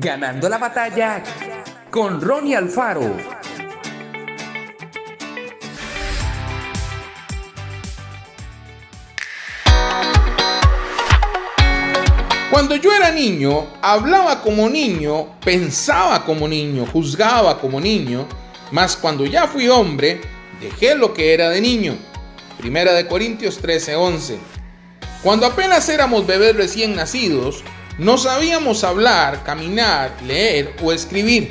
Ganando la batalla con Ronnie Alfaro. Cuando yo era niño, hablaba como niño, pensaba como niño, juzgaba como niño, mas cuando ya fui hombre, dejé lo que era de niño. Primera de Corintios 13:11. Cuando apenas éramos bebés recién nacidos, no sabíamos hablar, caminar, leer o escribir.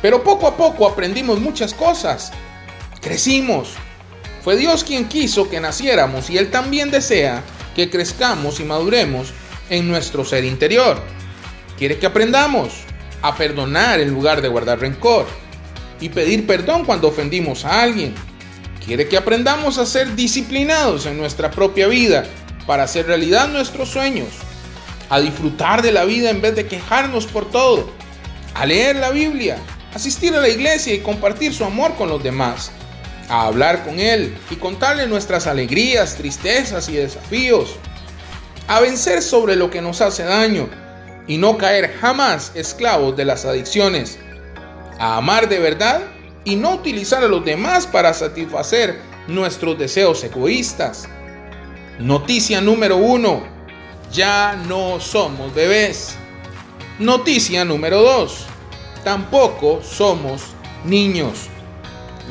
Pero poco a poco aprendimos muchas cosas. Crecimos. Fue Dios quien quiso que naciéramos y Él también desea que crezcamos y maduremos en nuestro ser interior. Quiere que aprendamos a perdonar en lugar de guardar rencor y pedir perdón cuando ofendimos a alguien. Quiere que aprendamos a ser disciplinados en nuestra propia vida para hacer realidad nuestros sueños, a disfrutar de la vida en vez de quejarnos por todo, a leer la Biblia, asistir a la iglesia y compartir su amor con los demás, a hablar con Él y contarle nuestras alegrías, tristezas y desafíos, a vencer sobre lo que nos hace daño y no caer jamás esclavos de las adicciones, a amar de verdad y no utilizar a los demás para satisfacer nuestros deseos egoístas. Noticia número uno, ya no somos bebés. Noticia número dos, tampoco somos niños.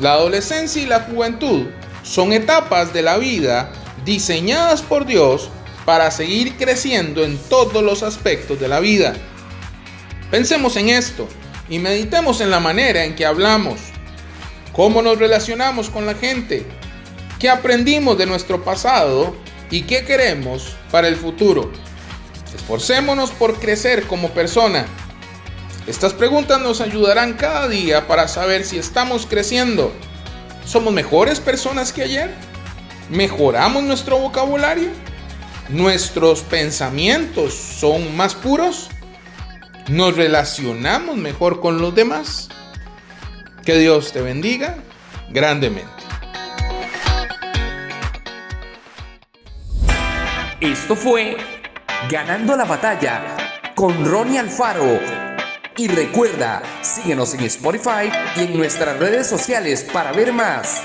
La adolescencia y la juventud son etapas de la vida diseñadas por Dios para seguir creciendo en todos los aspectos de la vida. Pensemos en esto y meditemos en la manera en que hablamos, cómo nos relacionamos con la gente, qué aprendimos de nuestro pasado y qué queremos para el futuro. Esforcémonos por crecer como persona. Estas preguntas nos ayudarán cada día para saber si estamos creciendo. ¿Somos mejores personas que ayer? ¿Mejoramos nuestro vocabulario? ¿Nuestros pensamientos son más puros? ¿Nos relacionamos mejor con los demás? Que Dios te bendiga grandemente. Esto fue Ganando la batalla con Ronnie Alfaro. Y recuerda, síguenos en Spotify y en nuestras redes sociales para ver más.